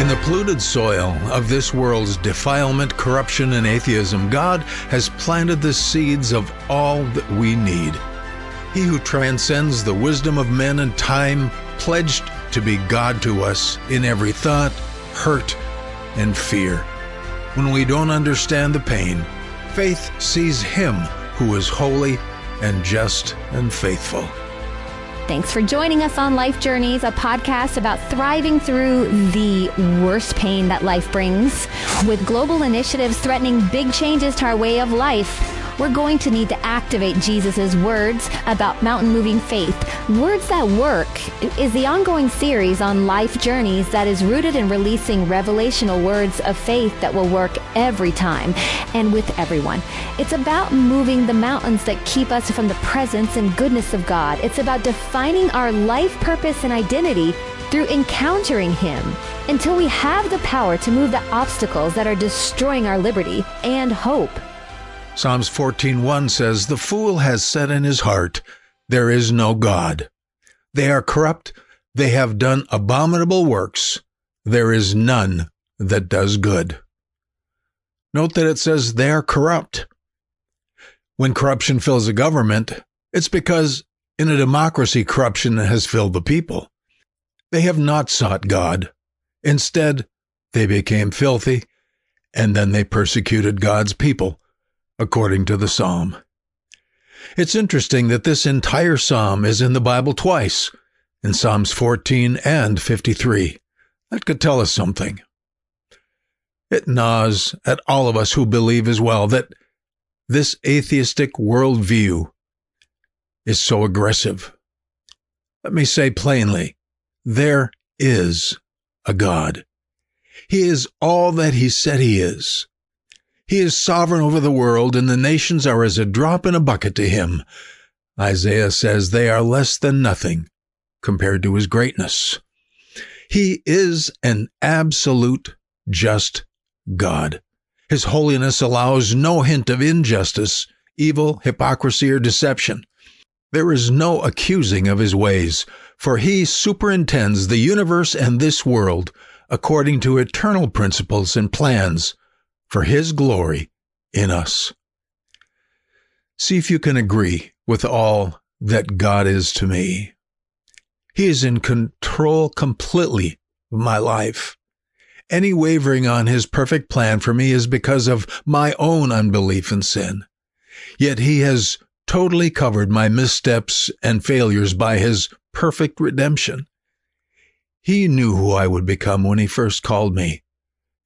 In the polluted soil of this world's defilement, corruption, and atheism, God has planted the seeds of all that we need. He who transcends the wisdom of men and time pledged to be God to us in every thought, hurt, and fear. When we don't understand the pain, faith sees Him who is holy and just and faithful. Thanks for joining us on Life Journeys, a podcast about thriving through the worst pain that life brings. With global initiatives threatening big changes to our way of life, we're going to need to activate Jesus' words about mountain moving faith. Words That Work is the ongoing series on life journeys that is rooted in releasing revelational words of faith that will work every time and with everyone. It's about moving the mountains that keep us from the presence and goodness of God. It's about defining our life purpose and identity through encountering Him until we have the power to move the obstacles that are destroying our liberty and hope. Psalms 14:1 says, "The fool has said in his heart, there is no God. They are corrupt, they have done abominable works. There is none that does good." Note that it says they are corrupt. When corruption fills a government, it's because in a democracy corruption has filled the people. They have not sought God. Instead, they became filthy, and then they persecuted God's people according to the psalm. It's interesting that this entire psalm is in the Bible twice, in Psalms 14 and 53. That could tell us something. It gnaws at all of us who believe as well that this atheistic worldview is so aggressive. Let me say plainly, there is a God. He is all that he said he is. He is sovereign over the world, and the nations are as a drop in a bucket to him. Isaiah says they are less than nothing compared to his greatness. He is an absolute just God. His holiness allows no hint of injustice, evil, hypocrisy, or deception. There is no accusing of his ways, for he superintends the universe and this world according to eternal principles and plans for His glory in us. See if you can agree with all that God is to me. He is in control completely of my life. Any wavering on His perfect plan for me is because of my own unbelief and sin. Yet He has totally covered my missteps and failures by His perfect redemption. He knew who I would become when He first called me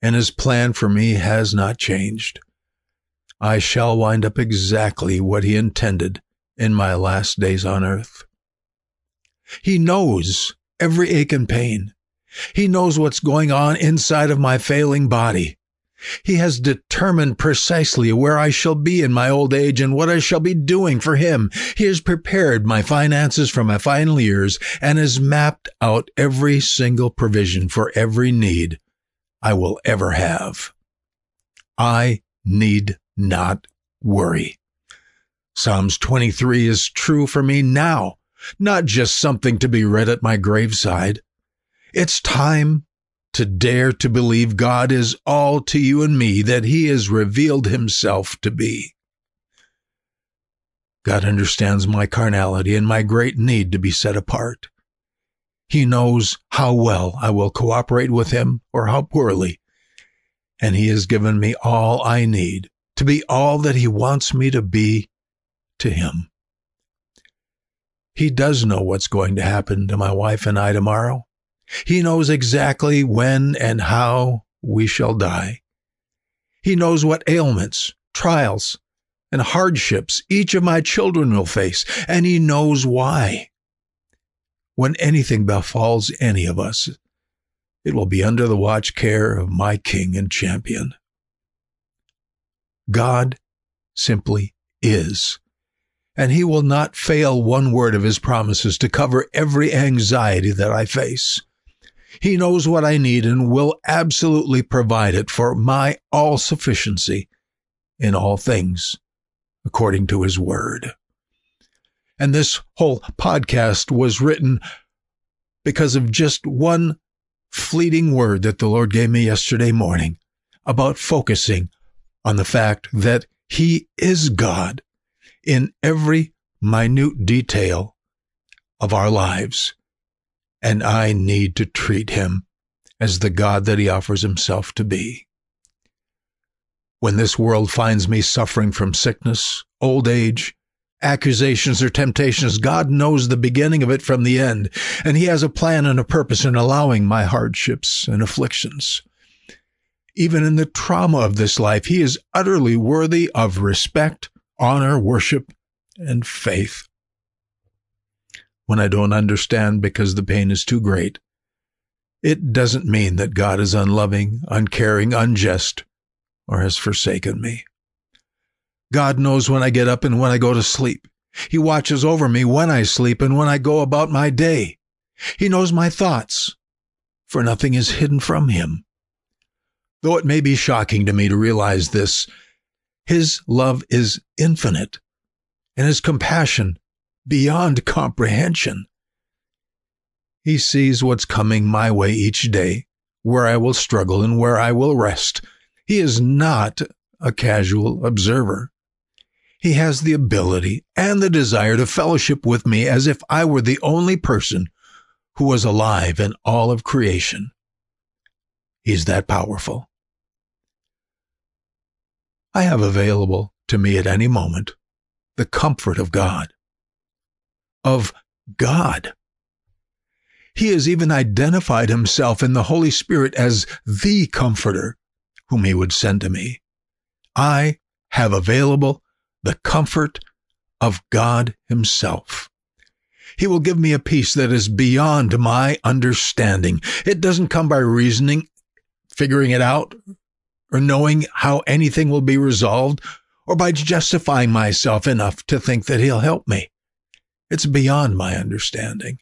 and his plan for me has not changed. I shall wind up exactly what he intended in my last days on earth. He knows every ache and pain. He knows what's going on inside of my failing body. He has determined precisely where I shall be in my old age and what I shall be doing for him. He has prepared my finances for my final years and has mapped out every single provision for every need I will ever have. I need not worry. Psalms 23 is true for me now, not just something to be read at my graveside. It's time to dare to believe God is all to you and me that He has revealed Himself to be. God understands my carnality and my great need to be set apart. He knows how well I will cooperate with him or how poorly. And he has given me all I need to be all that he wants me to be to him. He does know what's going to happen to my wife and I tomorrow. He knows exactly when and how we shall die. He knows what ailments, trials, and hardships each of my children will face, and he knows why when anything befalls any of us, it will be under the watch care of my King and Champion. God simply is, and He will not fail one word of His promises to cover every anxiety that I face. He knows what I need and will absolutely provide it for my all sufficiency in all things, according to His word. And this whole podcast was written because of just one fleeting word that the Lord gave me yesterday morning about focusing on the fact that He is God in every minute detail of our lives. And I need to treat Him as the God that He offers Himself to be. When this world finds me suffering from sickness, old age, accusations or temptations, God knows the beginning of it from the end, and He has a plan and a purpose in allowing my hardships and afflictions. Even in the trauma of this life, He is utterly worthy of respect, honor, worship, and faith. When I don't understand because the pain is too great, it doesn't mean that God is unloving, uncaring, unjust, or has forsaken me. God knows when I get up and when I go to sleep. He watches over me when I sleep and when I go about my day. He knows my thoughts, for nothing is hidden from him. Though it may be shocking to me to realize this, his love is infinite and his compassion beyond comprehension. He sees what's coming my way each day, where I will struggle and where I will rest. He is not a casual observer. He has the ability and the desire to fellowship with me as if I were the only person who was alive in all of creation. He's that powerful. I have available to me at any moment the comfort of God. Of God. He has even identified himself in the Holy Spirit as the Comforter whom he would send to me. I have available the comfort of God Himself. He will give me a peace that is beyond my understanding. It doesn't come by reasoning, figuring it out, or knowing how anything will be resolved, or by justifying myself enough to think that He'll help me. It's beyond my understanding.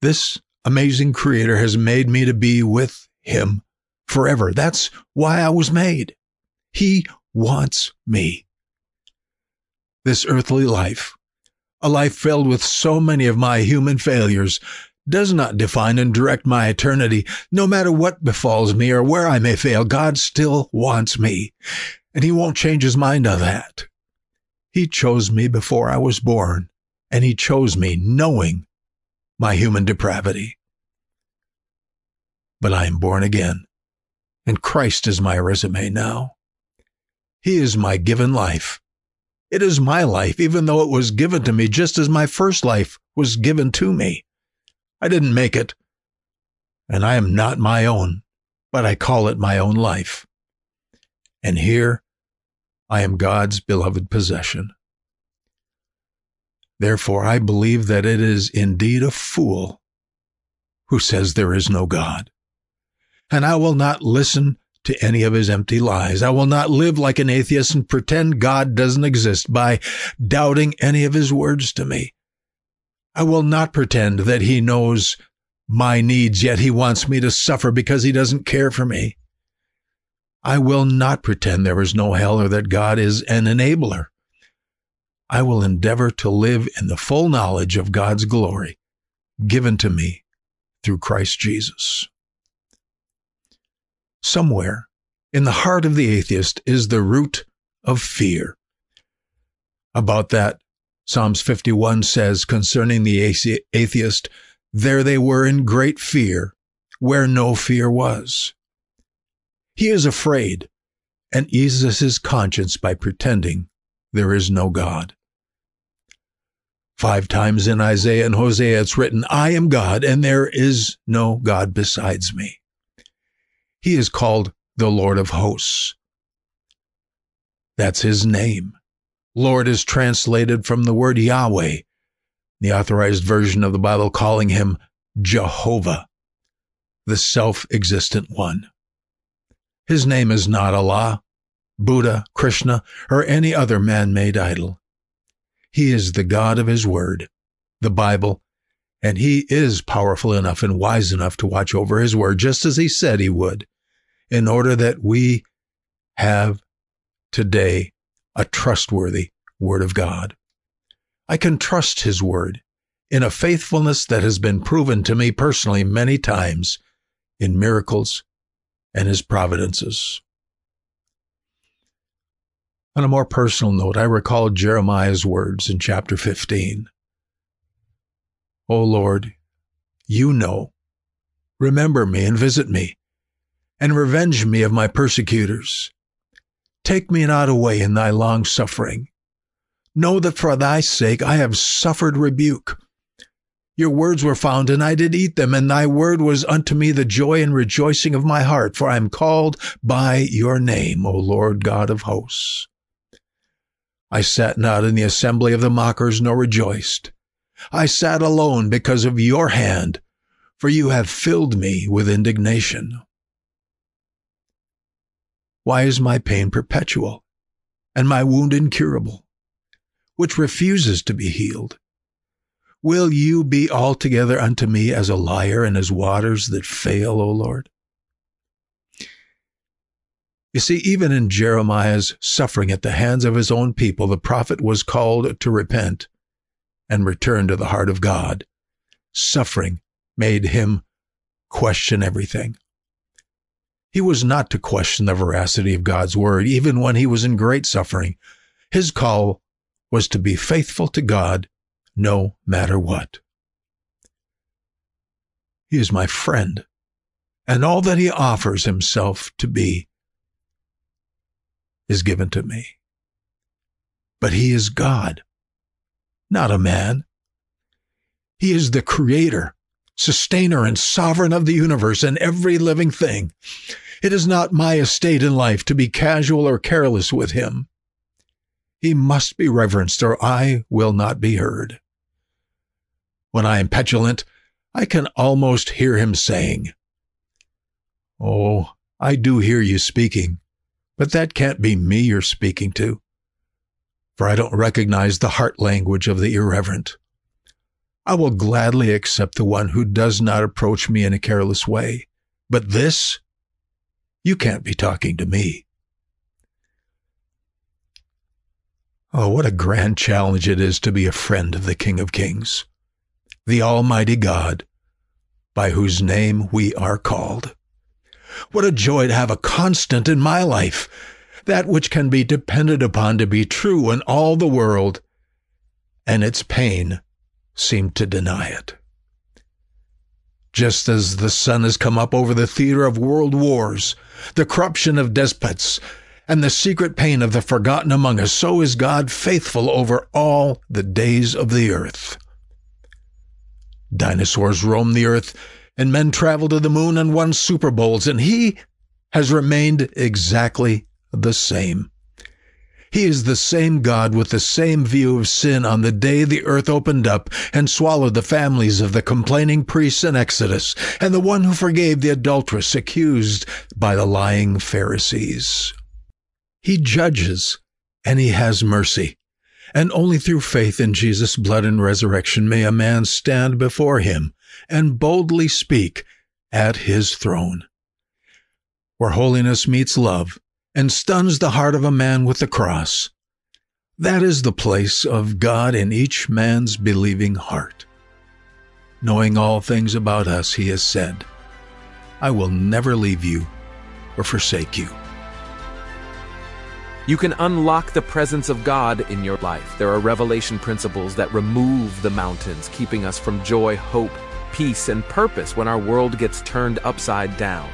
This amazing Creator has made me to be with Him forever. That's why I was made. He wants me. This earthly life, a life filled with so many of my human failures, does not define and direct my eternity. No matter what befalls me or where I may fail, God still wants me, and He won't change His mind on that. He chose me before I was born, and He chose me knowing my human depravity. But I am born again, and Christ is my resume now. He is my given life. It is my life, even though it was given to me just as my first life was given to me. I didn't make it, and I am not my own, but I call it my own life. And here I am God's beloved possession. Therefore, I believe that it is indeed a fool who says there is no God. And I will not listen to any of his empty lies. I will not live like an atheist and pretend God doesn't exist by doubting any of his words to me. I will not pretend that he knows my needs, yet he wants me to suffer because he doesn't care for me. I will not pretend there is no hell or that God is an enabler. I will endeavor to live in the full knowledge of God's glory given to me through Christ Jesus. Somewhere in the heart of the atheist is the root of fear. About that, Psalms 51 says concerning the atheist, there they were in great fear where no fear was. He is afraid and eases his conscience by pretending there is no God. Five times in Isaiah and Hosea it's written, I am God and there is no God besides me. He is called the Lord of hosts. That's his name. Lord is translated from the word Yahweh, the authorized version of the Bible calling him Jehovah, the self existent one. His name is not Allah, Buddha, Krishna, or any other man made idol. He is the God of His Word, the Bible, and He is powerful enough and wise enough to watch over His Word just as He said He would in order that we have today a trustworthy Word of God. I can trust His Word in a faithfulness that has been proven to me personally many times in miracles and his providences. On a more personal note, I recall Jeremiah's words in chapter 15. O Lord, you know. Remember me and visit me, and revenge me of my persecutors. Take me not away in thy long suffering. Know that for thy sake I have suffered rebuke. Your words were found, and I did eat them, and thy word was unto me the joy and rejoicing of my heart, for I am called by your name, O Lord God of hosts. I sat not in the assembly of the mockers, nor rejoiced. I sat alone because of your hand, for you have filled me with indignation. Why is my pain perpetual, and my wound incurable, which refuses to be healed? Will you be altogether unto me as a liar and as waters that fail, O Lord? You see, even in Jeremiah's suffering at the hands of his own people, the prophet was called to repent and return to the heart of God. Suffering made him question everything. He was not to question the veracity of God's word, even when he was in great suffering. His call was to be faithful to God no matter what. He is my friend, and all that he offers himself to be is given to me. But he is God, not a man. He is the creator, sustainer, and sovereign of the universe and every living thing. It is not my estate in life to be casual or careless with him. He must be reverenced, or I will not be heard. When I am petulant, I can almost hear him saying, Oh, I do hear you speaking, but that can't be me you're speaking to, for I don't recognize the heart language of the irreverent. I will gladly accept the one who does not approach me in a careless way, but this, you can't be talking to me. Oh, what a grand challenge it is to be a friend of the King of Kings the Almighty God, by whose name we are called. What a joy to have a constant in my life, that which can be depended upon to be true in all the world, and its pain seemed to deny it. Just as the sun has come up over the theater of world wars, the corruption of despots, and the secret pain of the forgotten among us, so is God faithful over all the days of the earth. Dinosaurs roam the earth, and men travel to the moon and won Super Bowls, and he has remained exactly the same. He is the same God with the same view of sin on the day the earth opened up and swallowed the families of the complaining priests in Exodus, and the one who forgave the adulteress accused by the lying Pharisees. He judges and he has mercy and only through faith in Jesus' blood and resurrection may a man stand before him and boldly speak at his throne. Where holiness meets love and stuns the heart of a man with the cross, that is the place of God in each man's believing heart. Knowing all things about us, he has said, I will never leave you or forsake you. You can unlock the presence of God in your life. There are revelation principles that remove the mountains, keeping us from joy, hope, peace, and purpose when our world gets turned upside down.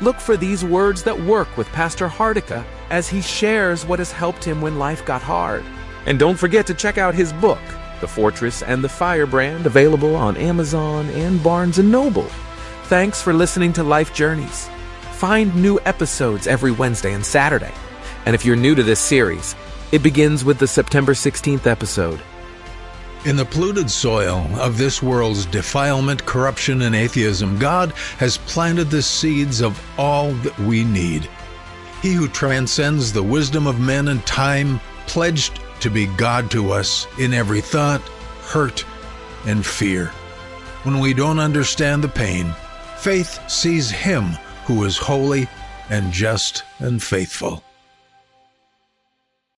Look for these words that work with Pastor Hardica as he shares what has helped him when life got hard. And don't forget to check out his book, The Fortress and the Firebrand, available on Amazon and Barnes & Noble. Thanks for listening to Life Journeys. Find new episodes every Wednesday and Saturday and if you're new to this series, it begins with the September 16th episode. In the polluted soil of this world's defilement, corruption, and atheism, God has planted the seeds of all that we need. He who transcends the wisdom of men and time pledged to be God to us in every thought, hurt, and fear. When we don't understand the pain, faith sees Him who is holy and just and faithful.